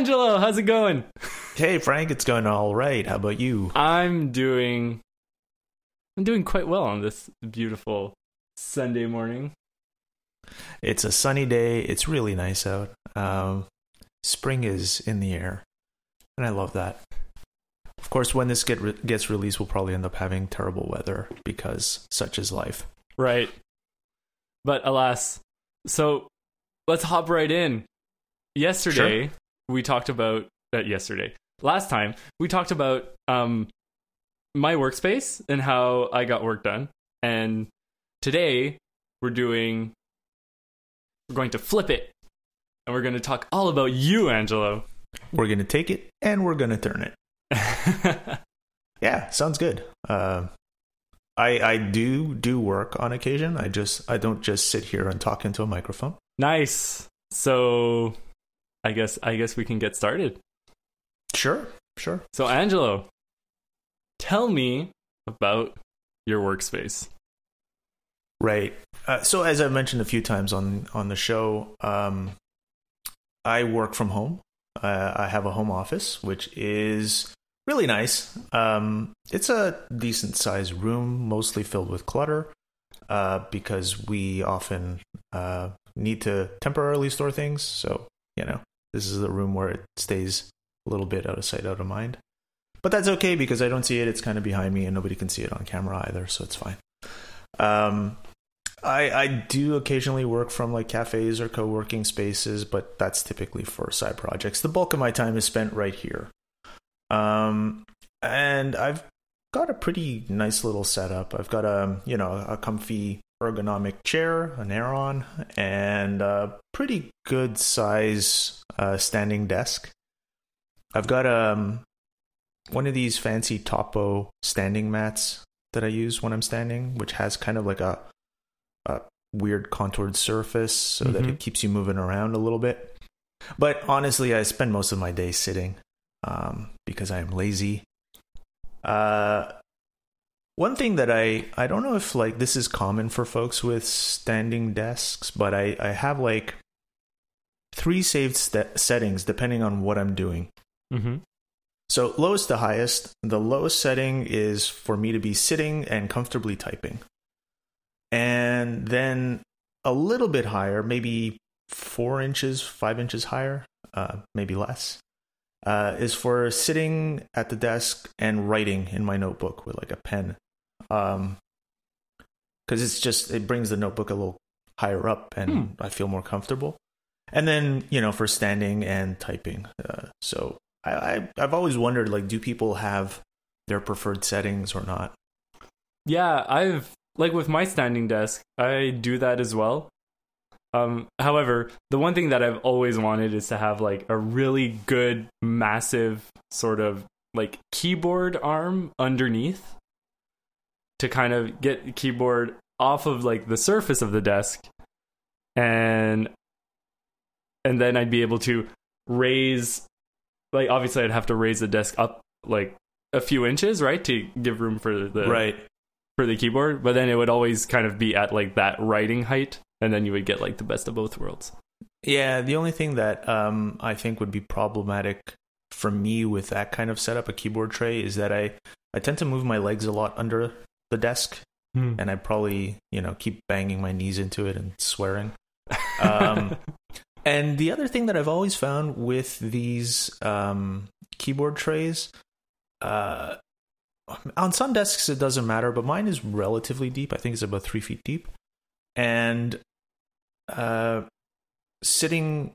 Angelo, how's it going? Hey Frank, it's going all right. How about you? I'm doing I'm doing quite well on this beautiful Sunday morning. It's a sunny day. It's really nice out. Um, spring is in the air, and I love that. Of course, when this get re- gets released, we'll probably end up having terrible weather because such is life. Right. But alas, so let's hop right in. Yesterday, Sure. We talked about uh, yesterday. Last time, we talked about um my workspace and how I got work done. And today, we're doing we're going to flip it. And we're going to talk all about you, Angelo. We're gonna take it and we're gonna turn it. Yeah, sounds good. Uh, I I do do work on occasion. I just I don't just sit here and talk into a microphone. nice. So, I guess I guess we can get started. Sure, sure. So, Angelo, tell me about your workspace. Right. Uh, so as I've mentioned a few times on on the show, um, I work from home. Uh, I have a home office, which is really nice. Um, it's a decent sized room, mostly filled with clutter, uh, because we often uh, need to temporarily store things. So you know, this is the room where it stays a little bit out of sight, out of mind. But that's okay because I don't see it. It's kind of behind me, and nobody can see it on camera either, so it's fine. Um, I I do occasionally work from like cafes or co-working spaces, but that's typically for side projects. The bulk of my time is spent right here. Um, and I've got a pretty nice little setup. I've got a you know a comfy ergonomic chair, an Aeron, and a pretty good size uh, standing desk. I've got um one of these fancy Topo standing mats that I use when I'm standing, which has kind of like a a weird contoured surface so that Mhm. it keeps you moving around a little bit. But honestly, I spend most of my day sitting um, because I am lazy. Uh, one thing that I I don't know if like this is common for folks with standing desks, but I I have like three saved st- settings depending on what I'm doing. Mm-hmm. So lowest to highest, the lowest setting is for me to be sitting and comfortably typing. And then a little bit higher, maybe four inches, five inches higher, uh, maybe less, uh, is for sitting at the desk and writing in my notebook with like a pen. Um, because it's just it brings the notebook a little higher up and Hmm. I feel more comfortable. And then you know for standing and typing. Uh, so I, I I've always wondered like do people have their preferred settings or not? Yeah, I've like with my standing desk, I do that as well. Um, however, the one thing that I've always wanted is to have like a really good, massive sort of like keyboard arm underneath to kind of get the keyboard off of like the surface of the desk and and then I'd be able to raise like obviously I'd have to raise the desk up like a few inches, right, to give room for the right. for the keyboard, but then it would always kind of be at like that writing height, and then you would get like the best of both worlds. Yeah, the only thing that um, I think would be problematic for me with that kind of setup, a keyboard tray, is that I, I tend to move my legs a lot under the desk, and I probably you know keep banging my knees into it and swearing. Um, and the other thing that I've always found with these um, keyboard trays, uh, on some desks it doesn't matter, but mine is relatively deep. I think it's about three feet deep, and uh, sitting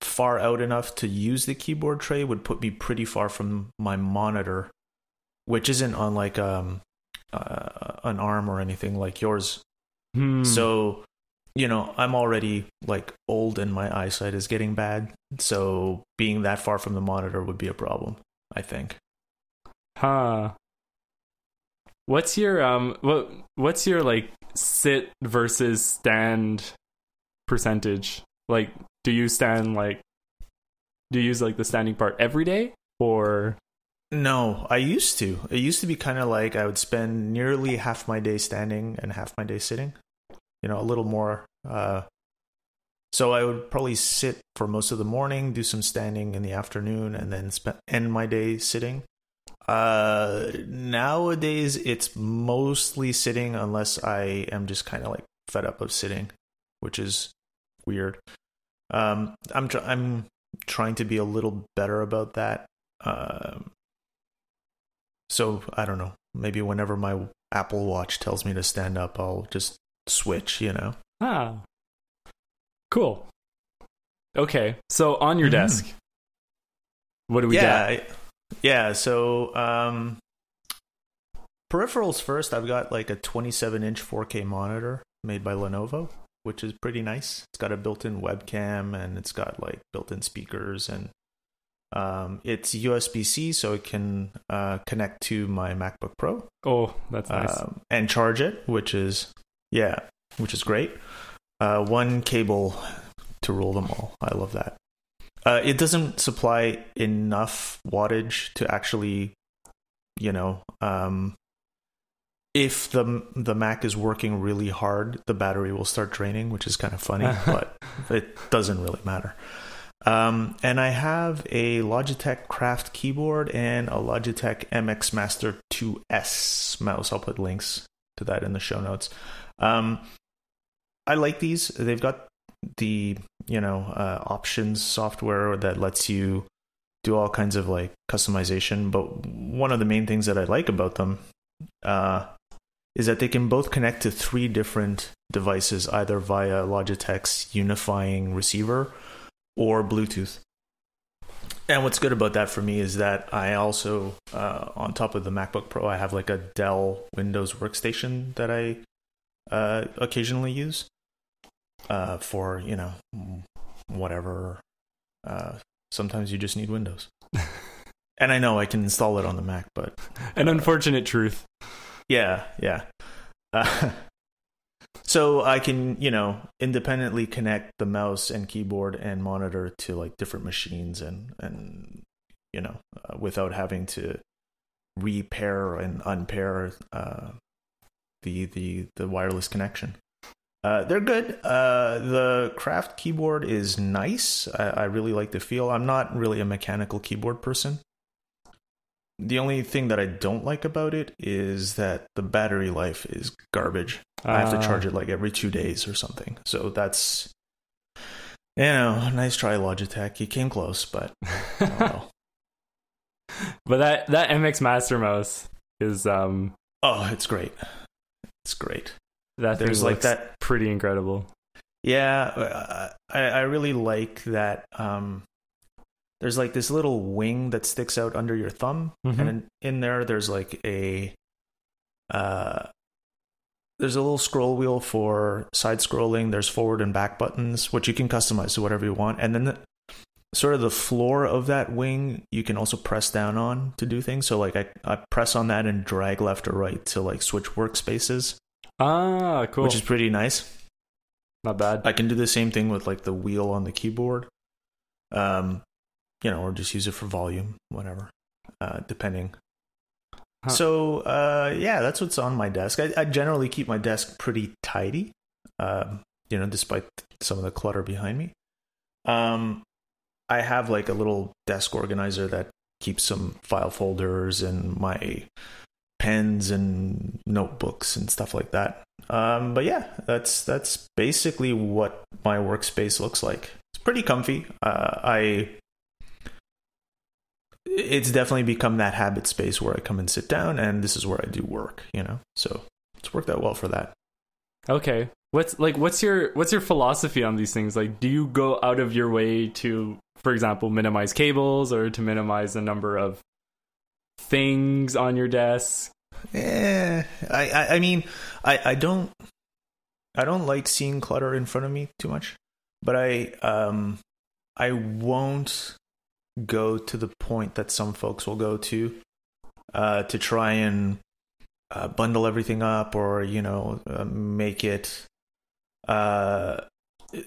far out enough to use the keyboard tray would put me pretty far from my monitor, which isn't on like um uh, an arm or anything like yours. Hmm. So, you know, I'm already like old and my eyesight is getting bad. So, being that far from the monitor would be a problem, I think. huh. What's your um what what's your like sit versus stand percentage? Like do you stand like do you use like the standing part every day or No, I used to. It used to be kind of like I would spend nearly half my day standing and half my day sitting. You know, a little more uh So I would probably sit for most of the morning, do some standing in the afternoon, and then spend end my day sitting. Uh, nowadays it's mostly sitting unless I am just kind of like fed up of sitting, which is weird. Um, I'm tr- I'm trying to be a little better about that. Um, so I don't know. Maybe whenever my Apple Watch tells me to stand up, I'll just switch. You know. Ah, cool. Okay, so on your Mhm. desk, what do we yeah, got? I- yeah. So um, peripherals first. I've got like a 27 inch 4K monitor made by Lenovo, which is pretty nice. It's got a built-in webcam and it's got like built-in speakers and um, it's USB C, so it can uh, connect to my MacBook Pro Oh, that's nice. um, and charge it, which is yeah, which is great. Uh, one cable to rule them all. I love that. Uh, it doesn't supply enough wattage to actually, you know, um, if the the Mac is working really hard, the battery will start draining, which is kind of funny, but it doesn't really matter. Um, and I have a Logitech Craft keyboard and a Logitech MX Master 2S mouse. I'll put links to that in the show notes. Um, I like these. They've got the you know uh, options software that lets you do all kinds of like customization. But one of the main things that I like about them uh, is that they can both connect to three different devices, either via Logitech's unifying receiver or Bluetooth. And what's good about that for me is that I also, uh, on top of the MacBook Pro, I have like a Dell Windows workstation that I uh, occasionally use uh, for, you know, whatever. Uh, sometimes you just need Windows. and I know I can install it on the Mac, but An unfortunate truth. yeah, yeah. So I can, you know, independently connect the mouse and keyboard and monitor to like different machines and and you know, uh, without having to repair and unpair uh, the the the wireless connection. Uh, they're good. Uh, the Craft keyboard is nice. I, I really like the feel. I'm not really a mechanical keyboard person. The only thing that I don't like about it is that the battery life is garbage. I have to Uh, charge it like every two days or something. So that's, you know, nice try, Logitech. You came close, but oh. But that that MX Master mouse is um oh, it's great. It's great. that There's like that. pretty incredible. Yeah, uh, I, I really like that. Um, there's like this little wing that sticks out under your thumb, Mhm. and in, in there, there's like a uh, there's a little scroll wheel for side scrolling. There's forward and back buttons, which you can customize to whatever you want, and then the, sort of the floor of that wing you can also press down on to do things. So like I, I press on that and drag left or right to like switch workspaces, Ah, cool. which is pretty nice. not bad. I can do the same thing with like the wheel on the keyboard. Um, you know, or just use it for volume, whatever, uh, depending. Huh. So, uh, yeah, that's what's on my desk. I, I generally keep my desk pretty tidy, um, you know, despite some of the clutter behind me. Um, I have like a little desk organizer that keeps some file folders and my pens and notebooks and stuff like that. Um, but yeah, that's that's basically what my workspace looks like. It's pretty comfy. Uh, I it's definitely become that habit space where I come and sit down, and this is where I do work. You know, so it's worked out well for that. Okay. What's like what's your what's your philosophy on these things? Like do you go out of your way to for example minimize cables or to minimize the number of things on your desk? Yeah, I, I, I mean, I, I don't, I don't like seeing clutter in front of me too much, but I, um, I won't go to the point that some folks will go to, uh, to try and uh, bundle everything up or you know uh, make it, uh,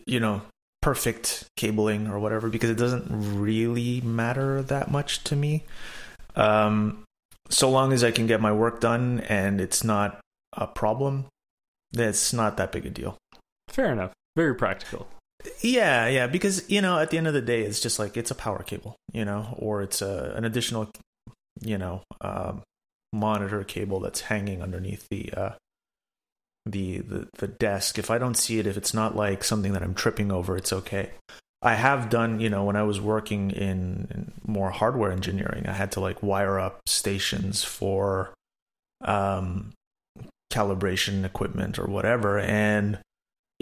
you know, perfect cabling or whatever because it doesn't really matter that much to me. Um, so long as I can get my work done and it's not a problem, that's not that big a deal. Fair enough. Very practical. Yeah, yeah, because you know, at the end of the day, it's just like it's a power cable, you know, or it's a an additional, you know, um, monitor cable that's hanging underneath the uh, the the the desk. If I don't see it, if it's not like something that I'm tripping over, it's okay. I have done, you know, when I was working in, in more hardware engineering, I had to like wire up stations for um, calibration equipment or whatever, and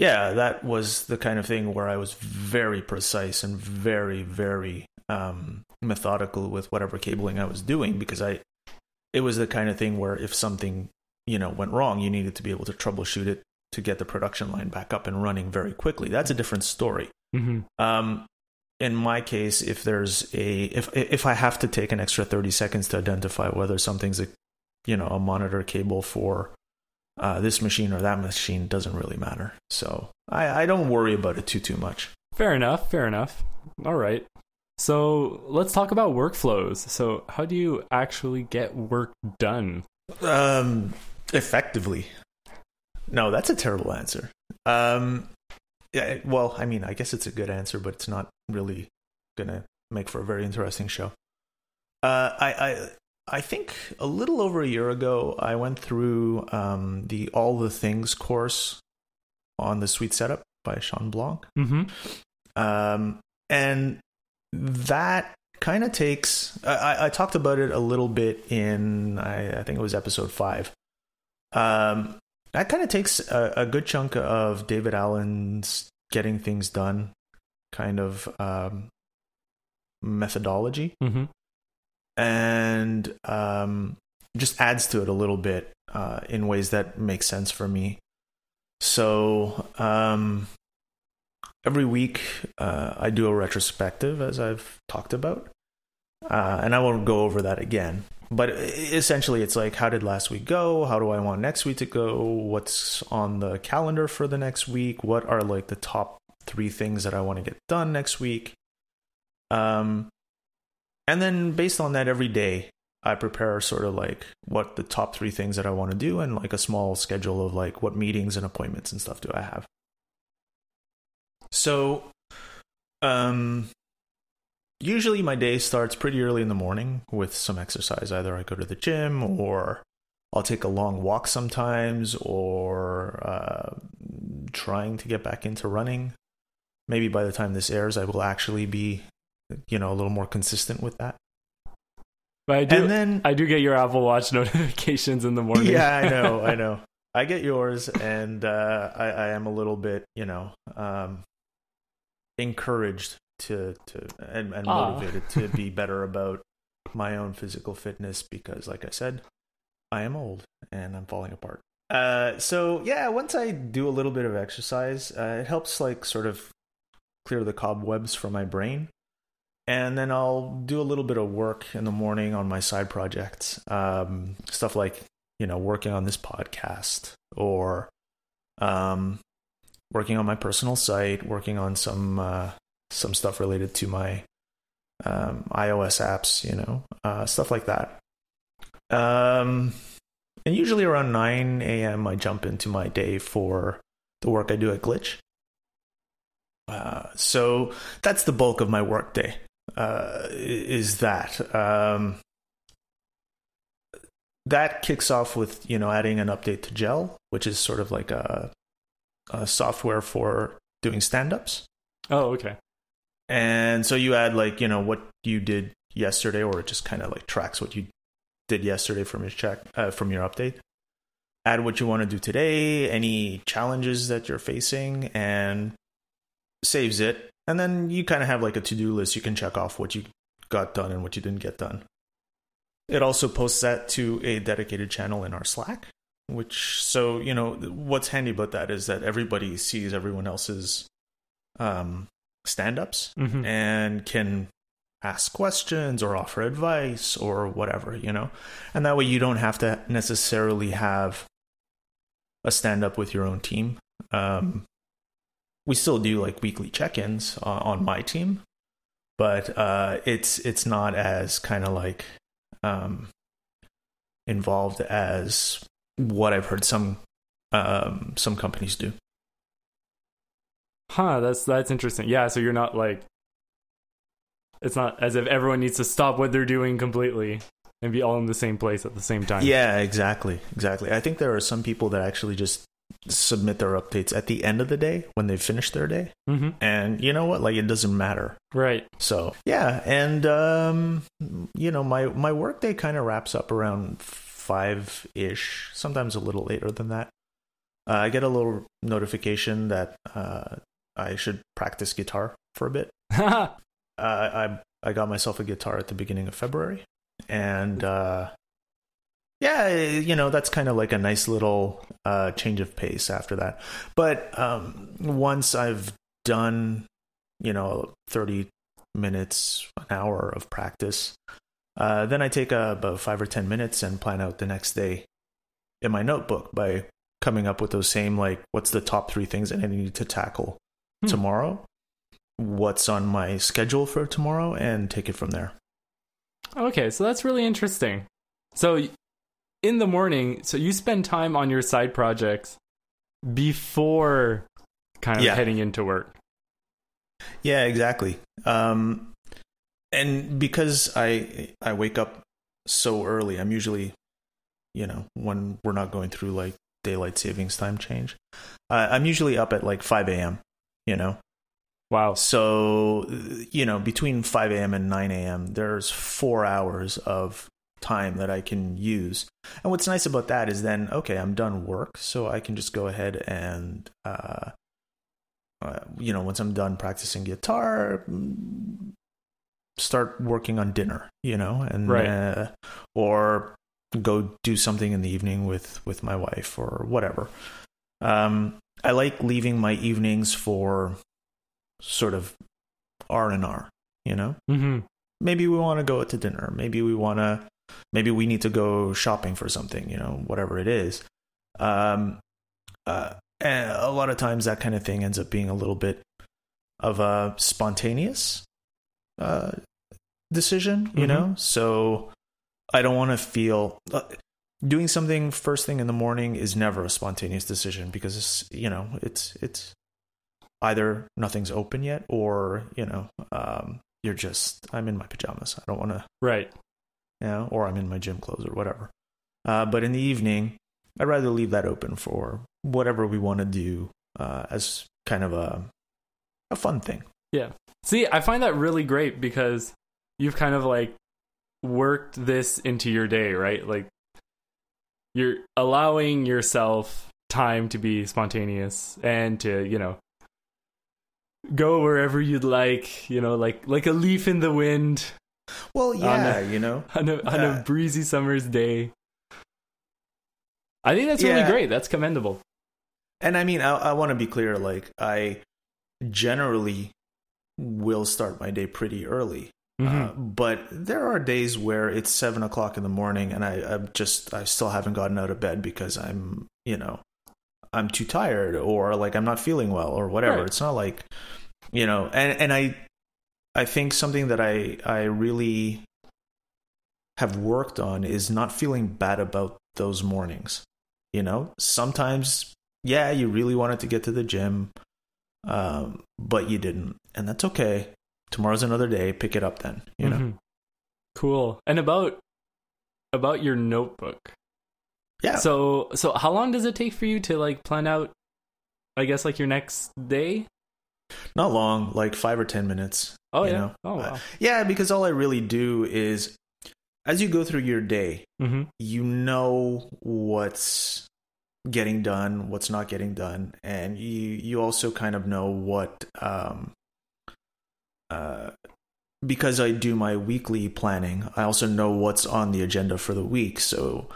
yeah, that was the kind of thing where I was very precise and very, very um, methodical with whatever cabling I was doing because I, it was the kind of thing where if something, you know, went wrong, you needed to be able to troubleshoot it to get the production line back up and running very quickly. That's a different story. Mm-hmm. Um, in my case, if there's a if if I have to take an extra thirty seconds to identify whether something's a you know a monitor cable for uh, this machine or that machine doesn't really matter. So I, I don't worry about it too too much. Fair enough. Fair enough. All right. So let's talk about workflows. So how do you actually get work done? Um, effectively. No, that's a terrible answer. Um, yeah. Well, I mean, I guess it's a good answer, but it's not really gonna make for a very interesting show. Uh, I, I I think a little over a year ago, I went through um, the All the Things course on the Sweet Setup by Shawn Blanc. Mm-hmm. Um, and that kind of takes, I, I, talked about it a little bit in, I, I think it was episode five. Um, that kind of takes a, a, good chunk of David Allen's getting things done kind of um, methodology. Mm-hmm and um, just adds to it a little bit uh, in ways that make sense for me. So um, every week uh, I do a retrospective, as I've talked about, uh, and I won't go over that again. But essentially, it's like, how did last week go? How do I want next week to go? What's on the calendar for the next week? What are like the top three things that I want to get done next week? Um, and then based on that every day i prepare sort of like what the top three things that i want to do and like a small schedule of like what meetings and appointments and stuff do i have. So um usually my day starts pretty early in the morning with some exercise. Either i go to the gym or i'll take a long walk sometimes or uh, trying to get back into running. Maybe by the time this airs i will actually be you know a little more consistent with that. But I do, and then I do get your Apple Watch notifications in the morning. Yeah, I know, I know. I get yours, and uh, I, I am a little bit, you know, um, encouraged to to and, and motivated to be better about my own physical fitness because, like I said, I am old and I'm falling apart. Uh, so yeah, once I do a little bit of exercise, uh, it helps like sort of clear the cobwebs from my brain and then I'll do a little bit of work in the morning on my side projects, um, stuff like you know working on this podcast or um, working on my personal site, working on some uh, some stuff related to my um, iOS apps, you know, uh, stuff like that. Um, and usually around 9 a.m., I jump into my day for the work I do at Glitch. Uh, so that's the bulk of my work day uh, is that. Um, that kicks off with you know adding an update to Jell, which is sort of like a, a software for doing stand-ups. Oh, okay. And so you add like you know what you did yesterday, or it just kind of like tracks what you did yesterday from your check uh, from your update. Add what you want to do today, any challenges that you're facing, and saves it and then you kind of have like a to do list. You can check off what you got done and what you didn't get done. It also posts that to a dedicated channel in our Slack, which, so, you know, what's handy about that is that everybody sees everyone else's um, stand ups mm-hmm. and can ask questions or offer advice or whatever, you know? And that way you don't have to necessarily have a stand up with your own team. Um, we still do like weekly check-ins uh, on my team, but uh, it's it's not as kind of like um, involved as what I've heard some um, some companies do. Huh, that's that's interesting. Yeah, so you're not like it's not as if everyone needs to stop what they're doing completely and be all in the same place at the same time. Yeah, exactly. Exactly. I think there are some people that actually just submit their updates at the end of the day when they finish their day. hmm And you know what? Like it doesn't matter. Right. So yeah, and um, you know my my workday kind of wraps up around five ish, sometimes a little later than that. Uh, I get a little notification that uh, I should practice guitar for a bit. Uh, I I got myself a guitar at the beginning of February, and uh, yeah, you know that's kind of like a nice little uh, change of pace after that. But um, once I've done, you know, thirty minutes, an hour of practice, uh, then I take uh, about five or ten minutes and plan out the next day in my notebook by coming up with those same like, what's the top three things that I need to tackle Hmm. tomorrow? What's on my schedule for tomorrow, and take it from there. Okay, so that's really interesting. So in the morning, so you spend time on your side projects before kind of Yeah. heading into work. Yeah, exactly. Um, and because I I wake up so early, I'm usually, you know, when we're not going through like daylight savings time change, uh, I'm usually up at like 5 a.m. You know, Wow. so you know between 5 a.m. and 9 a.m. there's four hours of time that I can use. And what's nice about that is then okay, I'm done work, so I can just go ahead and uh, uh, you know once I'm done practicing guitar, mm, start working on dinner. You know, and Right. uh, or go do something in the evening with with my wife or whatever. Um, I like leaving my evenings for sort of R and R. You know, hmm maybe we want to go out to dinner. Maybe we want to. Maybe we need to go shopping for something. You know, whatever it is. Um, uh, and a lot of times that kind of thing ends up being a little bit of a spontaneous uh, decision. You Mhm. know, so I don't want to feel. Uh, Doing something first thing in the morning is never a spontaneous decision because it's, you know it's it's either nothing's open yet or you know um, you're just I'm in my pajamas. I don't want to, Right. You know, or I'm in my gym clothes or whatever. Uh, but in the evening, I'd rather leave that open for whatever we want to do uh, as kind of a a fun thing. Yeah. See, I find that really great because you've kind of like worked this into your day, right? Like you're allowing yourself time to be spontaneous and to, you know, go wherever you'd like, you know, like like a leaf in the wind Well, yeah, you know, on a on Uh, a breezy summer's day. I think that's really Yeah. great. That's commendable. and I mean, I, I want to be clear. Like, I generally will start my day pretty early. Mhm. Uh, but there are days where it's seven o'clock in the morning and I, I'm just I still haven't gotten out of bed because I'm you know I'm too tired or like I'm not feeling well or whatever. Right. It's not like you know and and I I think something that I I really have worked on is not feeling bad about those mornings. You know, sometimes yeah, you really wanted to get to the gym, um, but you didn't, and that's okay tomorrow's another day pick it up then you know Mhm. Cool. And about about your notebook. yeah So so how long does it take for you to like plan out I guess like your next day? not long like five or ten minutes Oh yeah. know, oh wow. yeah because all i really do is as you go through your day hmm you know what's getting done what's not getting done and you you also kind of know what um uh because I do my weekly planning, I also know what's on the agenda for the week. So,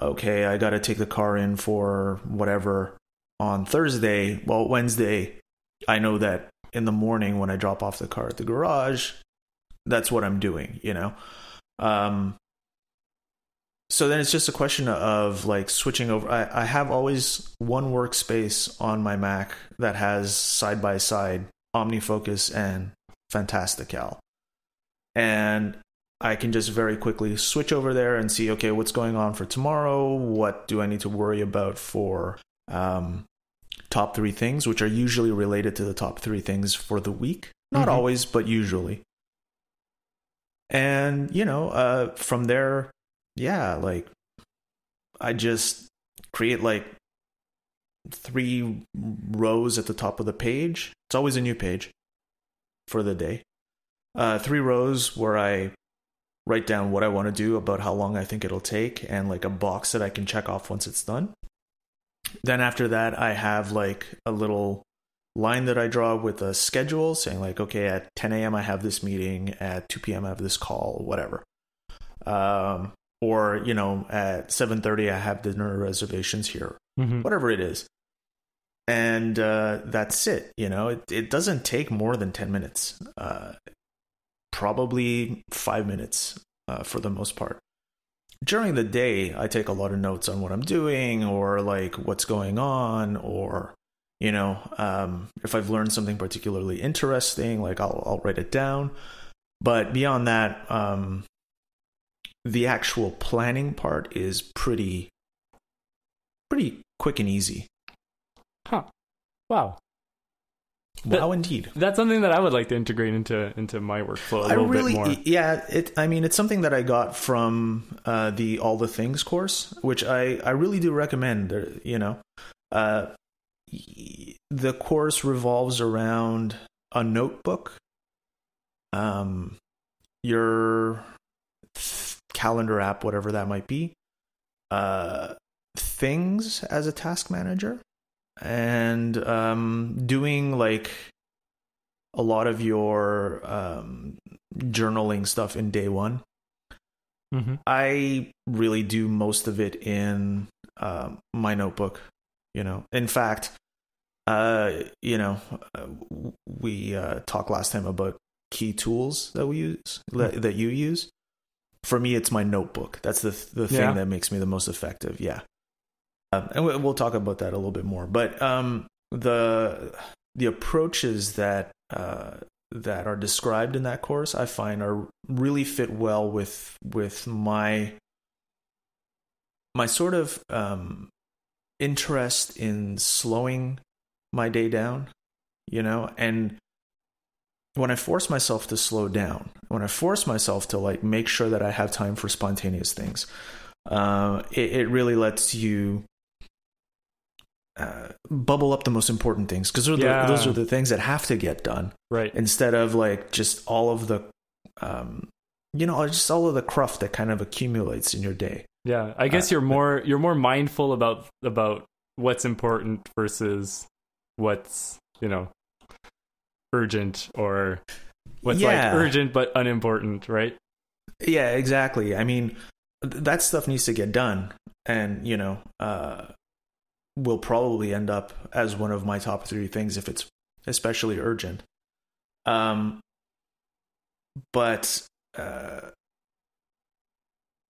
okay, I got to take the car in for whatever on Thursday. Well, Wednesday, I know that in the morning when I drop off the car at the garage, that's what I'm doing, you know? Um, so then it's just a question of like switching over. I, I have always one workspace on my Mac that has side by side OmniFocus and Fantastical. And I can just very quickly switch over there and see, okay, what's going on for tomorrow? What do I need to worry about for um, top three things, which are usually related to the top three things for the week. Not Mhm. always, but usually. And, you know, uh, from there, yeah, like I just create like three rows at the top of the page. It's always a new page for the day. Uh, three rows where I write down what I want to do about how long I think it'll take and like a box that I can check off once it's done. Then after that, I have like a little line that I draw with a schedule saying like, okay, at 10 a.m. I have this meeting, at 2 p.m. I have this call, whatever. Um, or you know, at 7:30 I have dinner reservations here, Mhm. whatever it is. And uh, that's it. You know, it, it doesn't take more than 10 minutes. Uh, probably five minutes uh, for the most part. During the day, I take a lot of notes on what I'm doing or like what's going on, or you know, um, if I've learned something particularly interesting, like I'll I'll write it down. But beyond that, um, the actual planning part is pretty pretty quick and easy. Huh. Wow. Wow, indeed. That's something that I would like to integrate into into my workflow a I little really, bit more. yeah. It. I mean, it's something that I got from uh, the All the Things course, which I I really do recommend. You know, uh, the course revolves around a notebook, um, your calendar app, whatever that might be, uh, things as a task manager, and um, doing like a lot of your um, journaling stuff in day one. Mhm. I really do most of it in um, my notebook. You know, in fact, uh, you know, uh, we uh, talked last time about key tools that we use that, that you use. For me, it's my notebook. That's the the thing Yeah. that makes me the most effective. Yeah, um, and we- we'll talk about that a little bit more. But um, the the approaches that uh, that are described in that course, I find are really fit well with with my my sort of um, interest in slowing my day down, you know, and when I force myself to slow down, when I force myself to like make sure that I have time for spontaneous things, uh, it, it really lets you uh, bubble up the most important things because those, are the- Yeah. those are the things that have to get done Right. instead of like just all of the um you know just all of the cruft that kind of accumulates in your day Yeah. I guess Uh, you're more you're more mindful about about what's important versus what's, you know, urgent or what's Yeah. like urgent but unimportant, right? yeah exactly i mean th- that stuff needs to get done and you know uh will probably end up as one of my top three things if it's especially urgent. Um but uh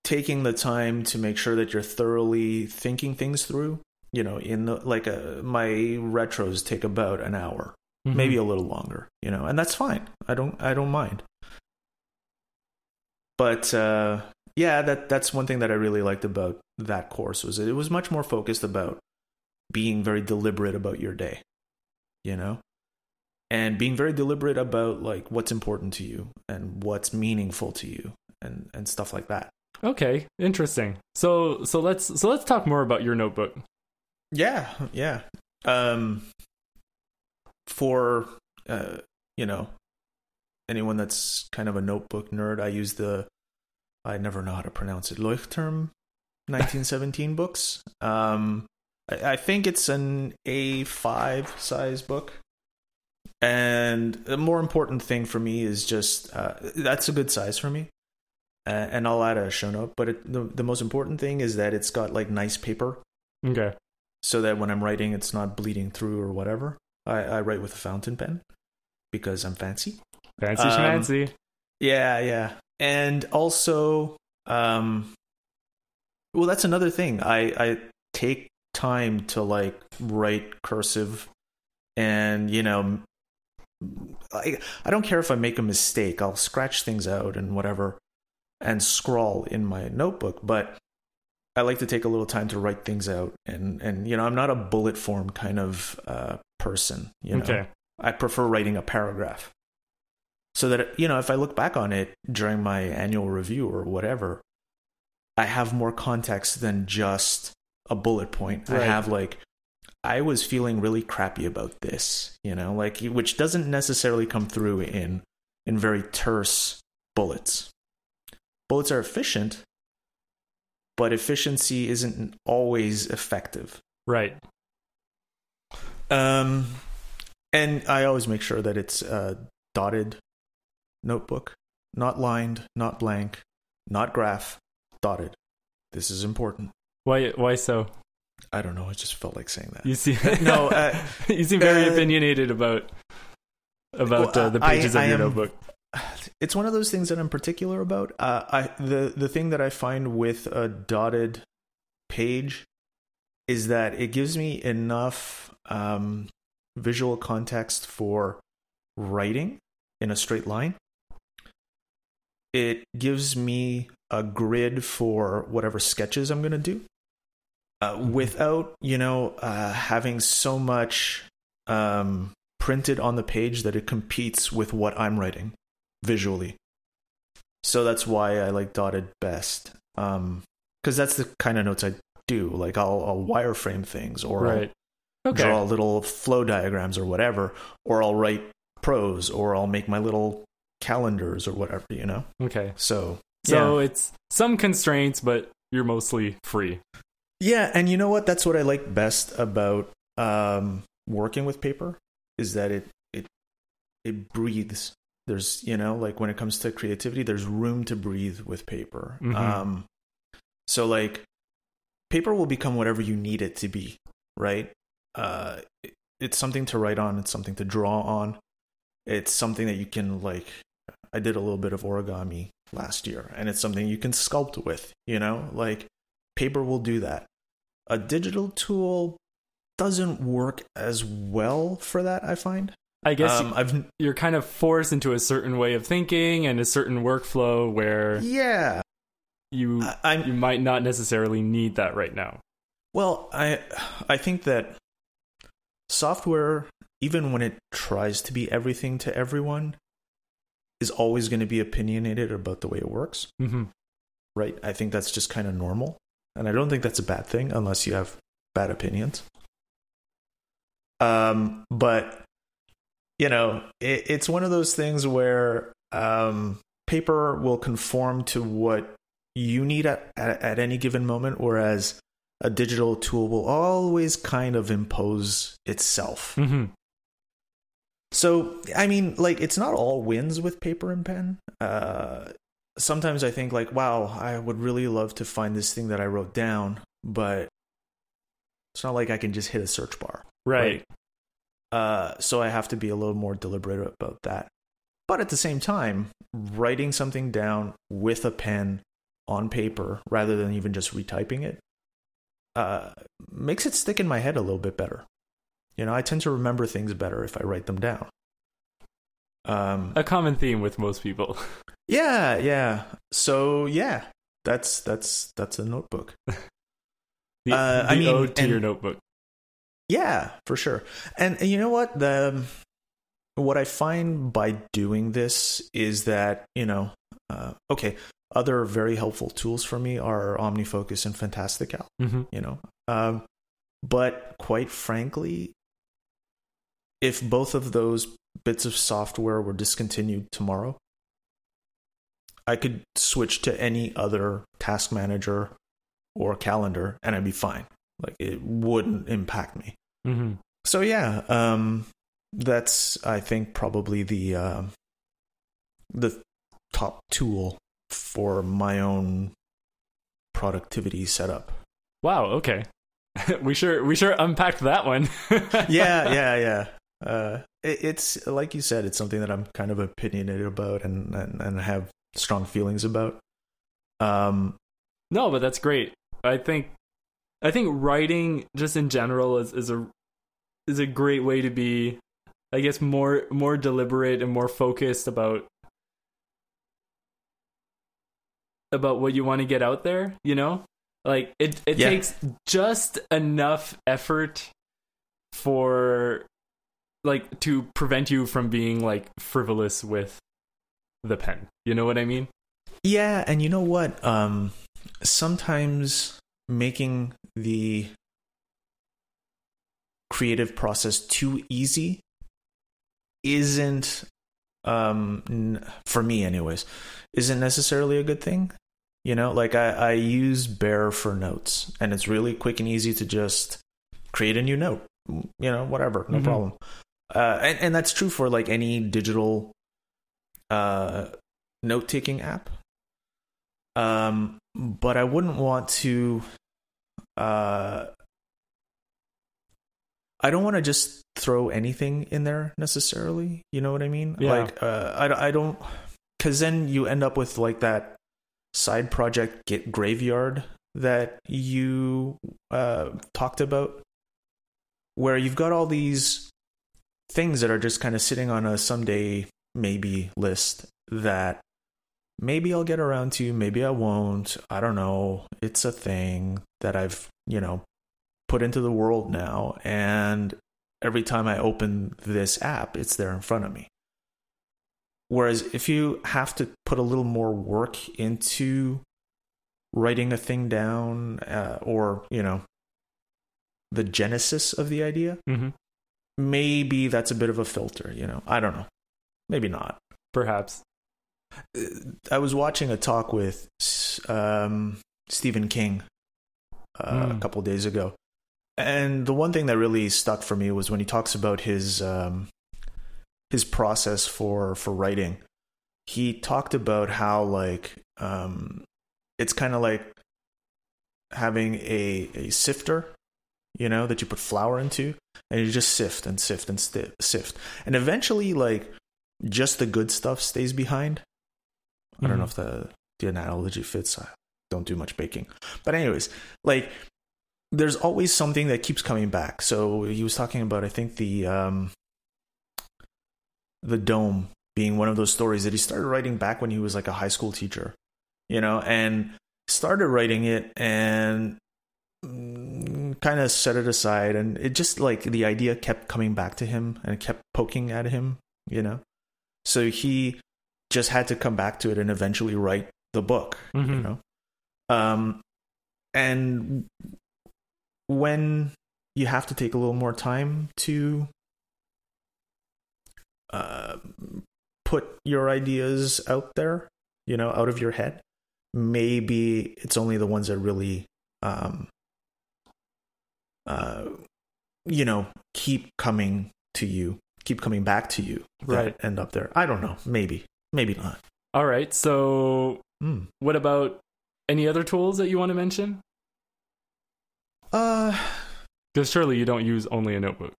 taking the time to make sure that you're thoroughly thinking things through you know in the like a, my retros take about an hour Mm-hmm. maybe a little longer you know and that's fine. I don't i don't mind. But uh yeah that that's one thing that i really liked about that course was it was much more focused about being very deliberate about your day you know and being very deliberate about like what's important to you and what's meaningful to you and and stuff like that Okay, interesting. So so let's so let's talk more about your notebook. Yeah, yeah. Um, for uh, you know, anyone that's kind of a notebook nerd, I use the I never know how to pronounce it. Leuchtturm, 1917 books. Um, I, I think it's an A5 size book. And the more important thing for me is just uh, that's a good size for me. Uh, and I'll add a show note, but it, the the most important thing is that it's got like nice paper Okay. so that when I'm writing, it's not bleeding through or whatever. I, I write with a fountain pen because I'm fancy. Fancy Um, schmancy. Yeah, yeah. And also, um, well, that's another thing. I, I take time to like write cursive and, you know, I, I don't care if I make a mistake. I'll scratch things out and whatever and scrawl in my notebook. But I like to take a little time to write things out, and and you know I'm not a bullet form kind of uh, person. You know, Okay. I prefer writing a paragraph, so that you know if I look back on it during my annual review or whatever, I have more context than just a bullet point. I have like I was feeling really crappy about this, you know, like which doesn't necessarily come through in in very terse bullets. Bullets are efficient, but efficiency isn't always effective. Right. Um, and I always make sure that it's a dotted notebook, not lined, not blank, not graph, dotted. This is important. Why? Why so? I don't know. I just felt like saying that. You see? No, uh, you seem very uh, opinionated about about Well, uh, the pages I of your am- notebook. it's one of those things that I'm particular about. Uh, I the the thing that I find with a dotted page is that it gives me enough um, visual context for writing in a straight line. It gives me a grid for whatever sketches I'm going to do, uh, without you know uh, having so much um, printed on the page that it competes with what I'm writing visually. So that's why I like dotted best. Um, because that's the kind of notes I do. Like I'll, I'll wireframe things, or Right. I'll Okay. draw little flow diagrams or whatever, or I'll write prose, or I'll make my little calendars or whatever. You know. Okay. So So yeah. it's some constraints, but you're mostly free. Yeah, and you know what? That's what I like best about um, working with paper is that it it it breathes. There's you know like when it comes to creativity, there's room to breathe with paper. Mhm. Um, so like paper will become whatever you need it to be, right? Uh, it- it's something to write on. It's something to draw on. It's something that you can like. I did a little bit of origami last year, and it's something you can sculpt with. You know, like paper will do that. A digital tool doesn't work as well for that. I find. I guess um, I've you're kind of forced into a certain way of thinking and a certain workflow where yeah. you I, you might not necessarily need that right now. Well, I I think that software, even when it tries to be everything to everyone, is always going to be opinionated about the way it works, hmm right? I think that's just kind of normal, and I don't think that's a bad thing unless you have bad opinions. Um, but you know, it, it's one of those things where um, paper will conform to what you need at, at, at any given moment, whereas a digital tool will always kind of impose itself. hmm So, I mean, like, it's not all wins with paper and pen. Uh, sometimes I think, like, wow, I would really love to find this thing that I wrote down, but it's not like I can just hit a search bar. Right. Uh, so I have to be a little more deliberate about that. But at the same time, writing something down with a pen on paper rather than even just retyping it uh, makes it stick in my head a little bit better. You know, I tend to remember things better if I write them down. Um, A common theme with most people. yeah, yeah. So yeah, that's that's that's a notebook. The, Uh, the I mean, ode to and- your notebook. Yeah, for sure. And, and you know what? The what I find by doing this is that you know, uh, okay, other very helpful tools for me are OmniFocus and Fantastical. hmm You know, um, but quite frankly, if both of those bits of software were discontinued tomorrow, I could switch to any other task manager or calendar and I'd be fine. Like it wouldn't impact me. hmm So yeah, um, that's I think probably the um the top tool for my own productivity setup. Wow. Okay. we sure we sure unpacked that one. yeah, yeah, yeah. Uh, it, it's like you said, it's something that I'm kind of opinionated about and and, and have strong feelings about. Um, No, but that's great. I think I think writing just in general is, is a is a great way to be I guess more more deliberate and more focused about about what you want to get out there, you know? Like it it Yeah. takes just enough effort for like to prevent you from being like frivolous with the pen. You know what I mean? Yeah, and you know what? Um, sometimes making the creative process too easy isn't, um, n- for me, anyways, isn't necessarily a good thing. You know, like I, I use Bear for notes, and it's really quick and easy to just create a new note. You know, whatever, no Mhm. problem. Uh, and, and that's true for like any digital uh, note taking app. Um, but I wouldn't want to. Uh, I don't want to just throw anything in there necessarily. You know what I mean? Yeah. Like, uh, I I don't, because then you end up with like that side project get graveyard that you uh, talked about, where you've got all these things that are just kind of sitting on a someday maybe list that maybe I'll get around to, maybe I won't. I don't know. It's a thing that I've, you know, put into the world now. And every time I open this app, it's there in front of me. Whereas if you have to put a little more work into writing a thing down uh, or, you know, the genesis of the idea, Mm-hmm. maybe that's a bit of a filter, you know. I don't know. Maybe not. Perhaps. I was watching a talk with um, Stephen King uh, a Mm. couple days ago, and the one thing that really stuck for me was when he talks about his um, his process for for writing. He talked about how like um, it's kind of like having a a sifter, you know, that you put flour into, and you just sift and sift and sti- sift, and eventually like just the good stuff stays behind. I don't know Mhm. if the the analogy fits. I don't do much baking, but anyways, like there's always something that keeps coming back. So he was talking about, I think the um, the dome being one of those stories that he started writing back when he was like a high school teacher, you know, and started writing it and kind of set it aside, and it just like the idea kept coming back to him and kept poking at him, you know. So he just had to come back to it and eventually write the book, you Mhm. know. Um, and when you have to take a little more time to uh, put your ideas out there, you know, out of your head, maybe it's only the ones that really, um, uh, you know, keep coming to you, keep coming back to you, that Right. End up there. I don't know. Maybe, maybe not. All right. So, Hmm. what about any other tools that you want to mention? Uh, Because surely you don't use only a notebook.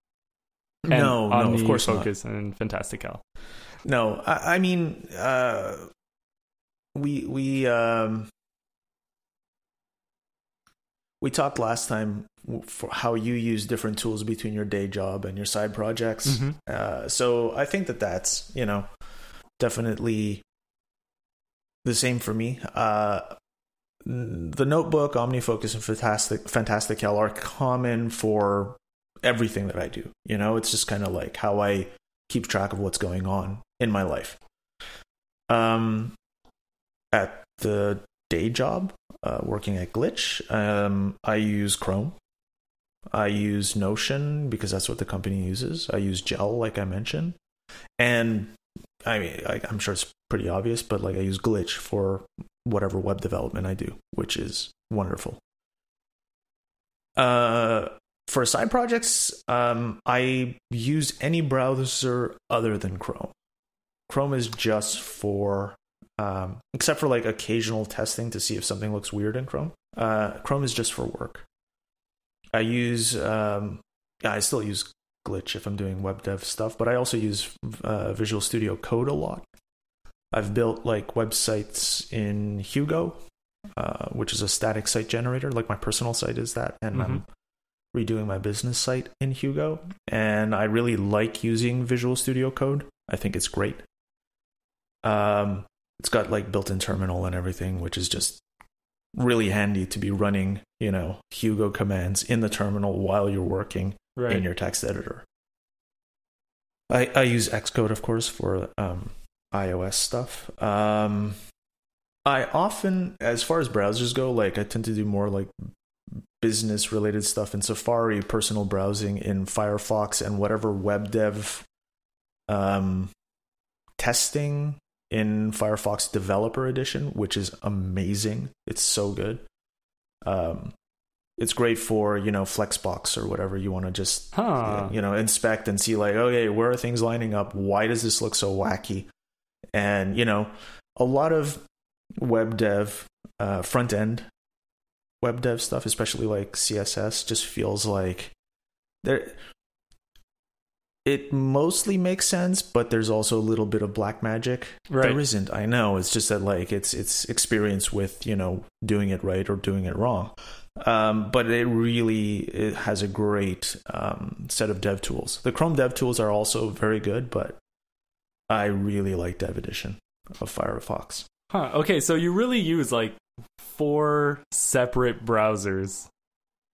And no, no, of course not. Focus and Fantastical. No, I, I mean, uh, we we um, we talked last time for how you use different tools between your day job and your side projects. Mhm. Uh, so I think that that's you know definitely the same for me. Uh, the notebook, OmniFocus, and Fantastic Fantastical are common for everything that I do. You know, it's just kind of like how I keep track of what's going on in my life. Um, at the day job, uh, working at Glitch, um, I use Chrome. I use Notion because that's what the company uses. I use Jell, like I mentioned, and I mean, I, I'm sure it's pretty obvious, but like I use Glitch for whatever web development I do, which is wonderful. Uh, for side projects, um, I use any browser other than Chrome. Chrome is just for, um, except for like occasional testing to see if something looks weird in Chrome. Uh, Chrome is just for work. I use, um, I still use Glitch if I'm doing web dev stuff, but I also use uh, Visual Studio Code a lot. I've built like websites in Hugo, uh, which is a static site generator, like my personal site is that, and I'm redoing my business site in Hugo, and I really like using Visual Studio Code. I think it's great. Um, it's got like built-in terminal and everything, which is just really handy to be running, you know, Hugo commands in the terminal while you're working Right. in your text editor. I, I use Xcode, of course, for um, iOS stuff. Um, I often, as far as browsers go, like I tend to do more like business related stuff in Safari, personal browsing in Firefox, and whatever web dev um, testing in Firefox Developer Edition, which is amazing. It's so good. Um, it's great for you know Flexbox or whatever you want to just Huh. you know inspect and see like okay where are things lining up why does this look so wacky and you know a lot of web dev uh, front end web dev stuff especially like css just feels like there it mostly makes sense but there's also a little bit of black magic Right. there isn't i know it's just that like it's it's experience with you know doing it right or doing it wrong um, but it really it has a great um, set of dev tools the chrome dev tools are also very good but i really like dev edition of firefox Huh. Okay, so you really use like four separate browsers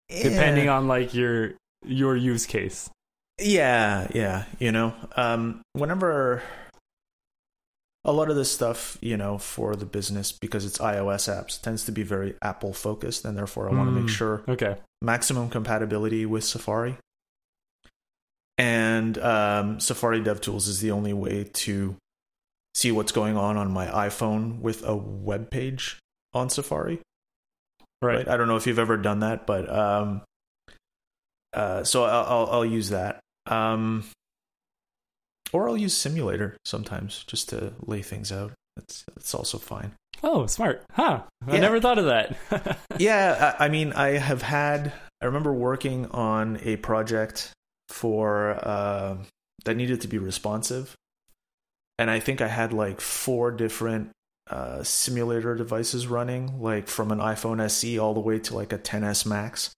depending on like your your use case. Yeah, yeah, you know, um, whenever a lot of this stuff, you know, for the business because it's iOS apps tends to be very Apple focused, and therefore I want to Hmm. make sure Okay. maximum compatibility with Safari. And um, Safari DevTools is the only way to see what's going on on my iPhone with a web page on Safari Right. right? I don't know if you've ever done that, but um, uh, so I'll, I'll I'll use that, um, or I'll use Simulator sometimes just to lay things out. That's that's also fine. Oh, smart. Huh. I Yeah. never thought of that. yeah, I, I mean, I have had. I remember working on a project for uh, that needed to be responsive, and I think I had like four different uh, simulator devices running, like from an iPhone SE all the way to like a 10s Max,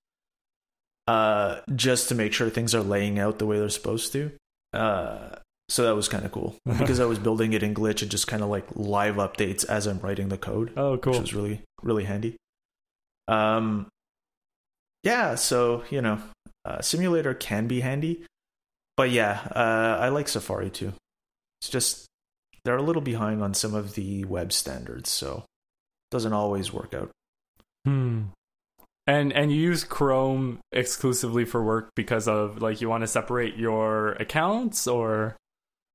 uh, just to make sure things are laying out the way they're supposed to. Uh, so that was kind of cool because I was building it in Glitch. and just kind of like live updates as I'm writing the code oh, which cool. was really really handy. Um, yeah, so you know, uh, simulator can be handy, but yeah, uh, I like Safari too. It's just they're a little behind on some of the web standards, so it doesn't always work out. Hmm. And and you use Chrome exclusively for work because of like you want to separate your accounts or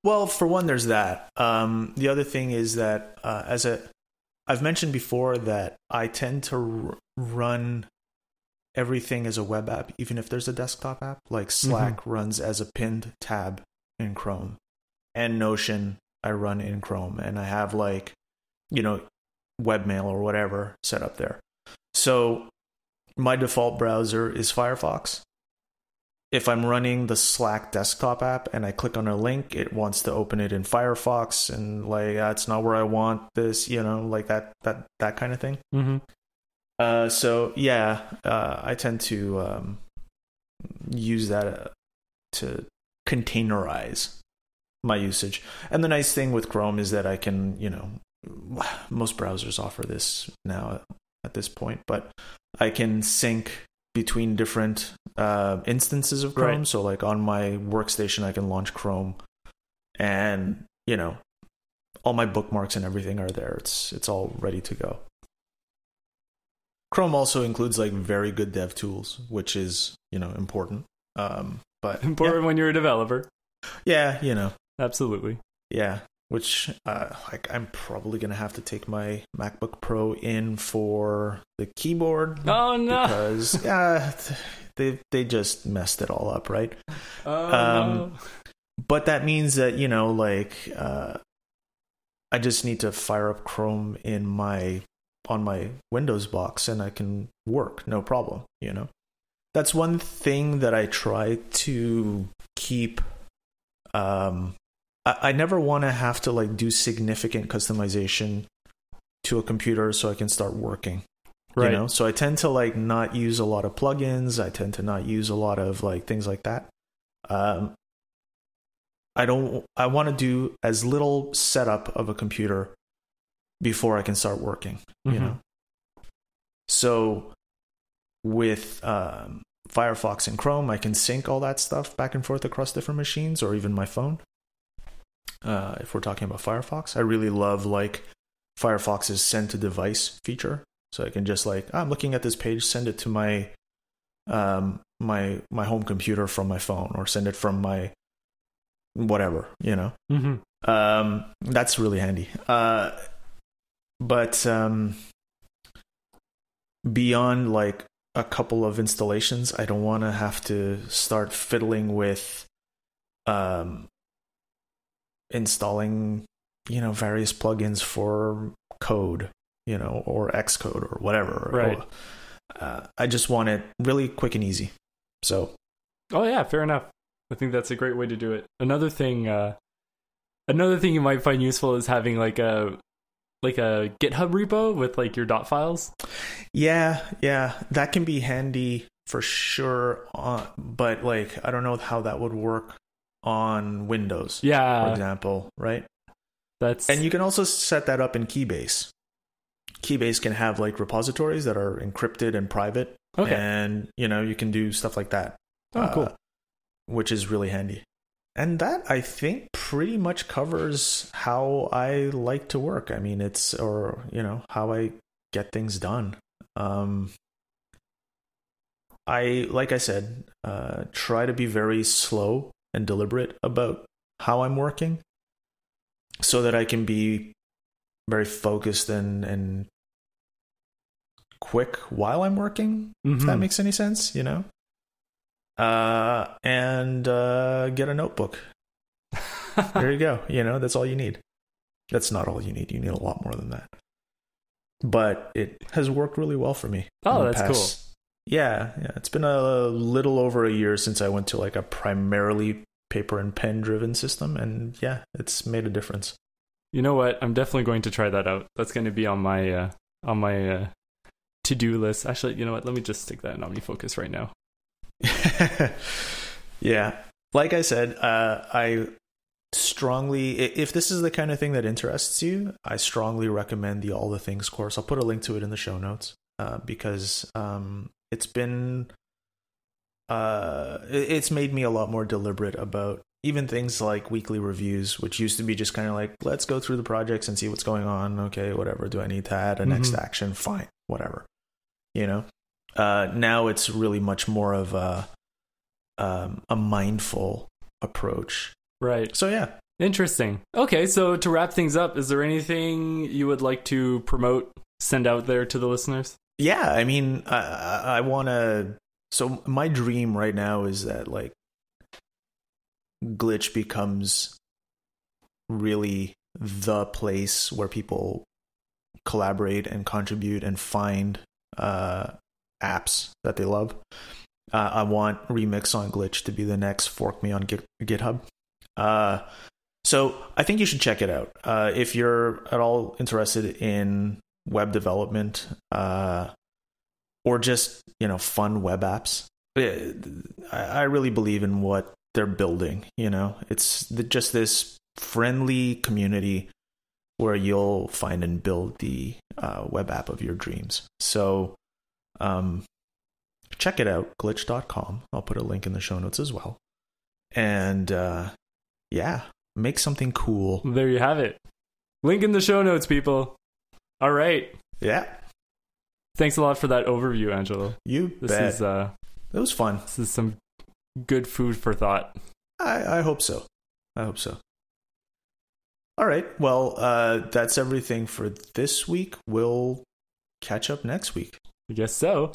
Well, for one, there's that. Um, the other thing is that uh, as a, I've mentioned before that I tend to r- run everything as a web app, even if there's a desktop app. Like Slack runs as a pinned tab in Chrome, and Notion I run in Chrome, and I have like, you know, webmail or whatever set up there. So my default browser is Firefox if I'm running the Slack desktop app and I click on a link, it wants to open it in Firefox, and like that's not where I want this, you know, like that that that kind of thing. mm-hmm. Uh, so yeah, uh, I tend to um, use that uh, to containerize my usage. And the nice thing with Chrome is that I can, you know, most browsers offer this now at this point, but I can sync between different uh, instances of Chrome. Right. So, like on my workstation, I can launch Chrome, and you know, all my bookmarks and everything are there. It's it's all ready to go. Chrome also includes like very good dev tools, which is you know important. Um, but important when you're a developer. yeah, yeah, you know, Absolutely. yeah. Which uh, like I'm probably gonna have to take my MacBook Pro in for the keyboard Oh no. because yeah, they they just messed it all up, right? Oh, um, no. But that means that you know, like, uh, I just need to fire up Chrome in my on my Windows box, and I can work, no problem. You know, that's one thing that I try to keep. Um, I, I never want to have to like do significant customization to a computer so I can start working Right. you know so i tend to like not use a lot of plugins i tend to not use a lot of like things like that um i don't i want to do as little setup of a computer before i can start working you Mhm. know So with um, Firefox and Chrome, I can sync all that stuff back and forth across different machines or even my phone. Uh, if we're talking about Firefox, I really love like Firefox's send to device feature. So I can just like I'm looking at this page, send it to my um, my my home computer from my phone, or send it from my whatever, you know. Mm-hmm. Um, that's really handy. Uh, but um, beyond like a couple of installations, I don't want to have to start fiddling with um, installing, you know, various plugins for code, you know, or Xcode or whatever. Right. Or, uh, I just want it really quick and easy. So, Oh yeah, fair enough. I think that's a great way to do it. Another thing, uh, another thing you might find useful is having like a like a GitHub repo with like your dot files. yeah, yeah, that can be handy for sure. Uh, but like, I don't know how that would work on Windows, Yeah. for example, right? that's And you can also set that up in Keybase. Keybase can have like repositories that are encrypted and private, okay. and you know you can do stuff like that. Oh, cool. uh, which is really handy. And that I think pretty much covers how I like to work. I mean, it's or you know how I get things done. Um, I like I said, uh, try to be very slow and deliberate about how I'm working, so that I can be very focused and and quick while I'm working. If that Mhm. makes any sense, you know. Uh, and uh, get a notebook. There you go. You know, that's all you need. That's not all you need. You need a lot more than that. But it has worked really well for me. Oh, that's past- Yeah, yeah. It's been a little over a year since I went to like a primarily paper and pen driven system, and yeah, it's made a difference. You know what? I'm definitely going to try that out. That's going to be on my uh, on my uh, to do list. Actually, you know what? Let me just stick that in OmniFocus right now. yeah. Like I said, uh, I strongly, if this is the kind of thing that interests you, I strongly recommend the All the Things course. I'll put a link to it in the show notes uh, because um, it's been, uh, it's made me a lot more deliberate about even things like weekly reviews, which used to be just kind of like, let's go through the projects and see what's going on. Okay, whatever. Do I need to add a next Mhm. action? Fine, whatever. You know, uh, now it's really much more of a um, a mindful approach. Right. So yeah, Interesting. Okay, so to wrap things up, is there anything you would like to promote, send out there to the listeners? Yeah. I mean, I, I, want to. So my dream right now is that like glitch becomes really the place where people collaborate and contribute and find uh, apps that they love. Uh, I want Remix on Glitch to be the next Fork Me on Git- GitHub. Uh, so I think you should check it out. Uh, if you're at all interested in web development uh, or just you know fun web apps, eh, I, really believe in what they're building. You know, it's just this friendly community where you'll find and build the uh, web app of your dreams. So, um, check it out, glitch.com. I'll put a link in the show notes as well. And uh, yeah, make something cool. There you have it. Link in the show notes, people. All right. Yeah, Thanks a lot for that overview, Angelo. you This bet. is uh it was fun. this is some good food for thought. I, I hope so. I hope so. All right. Well, uh, that's everything for this week. We'll catch up next week. I guess so.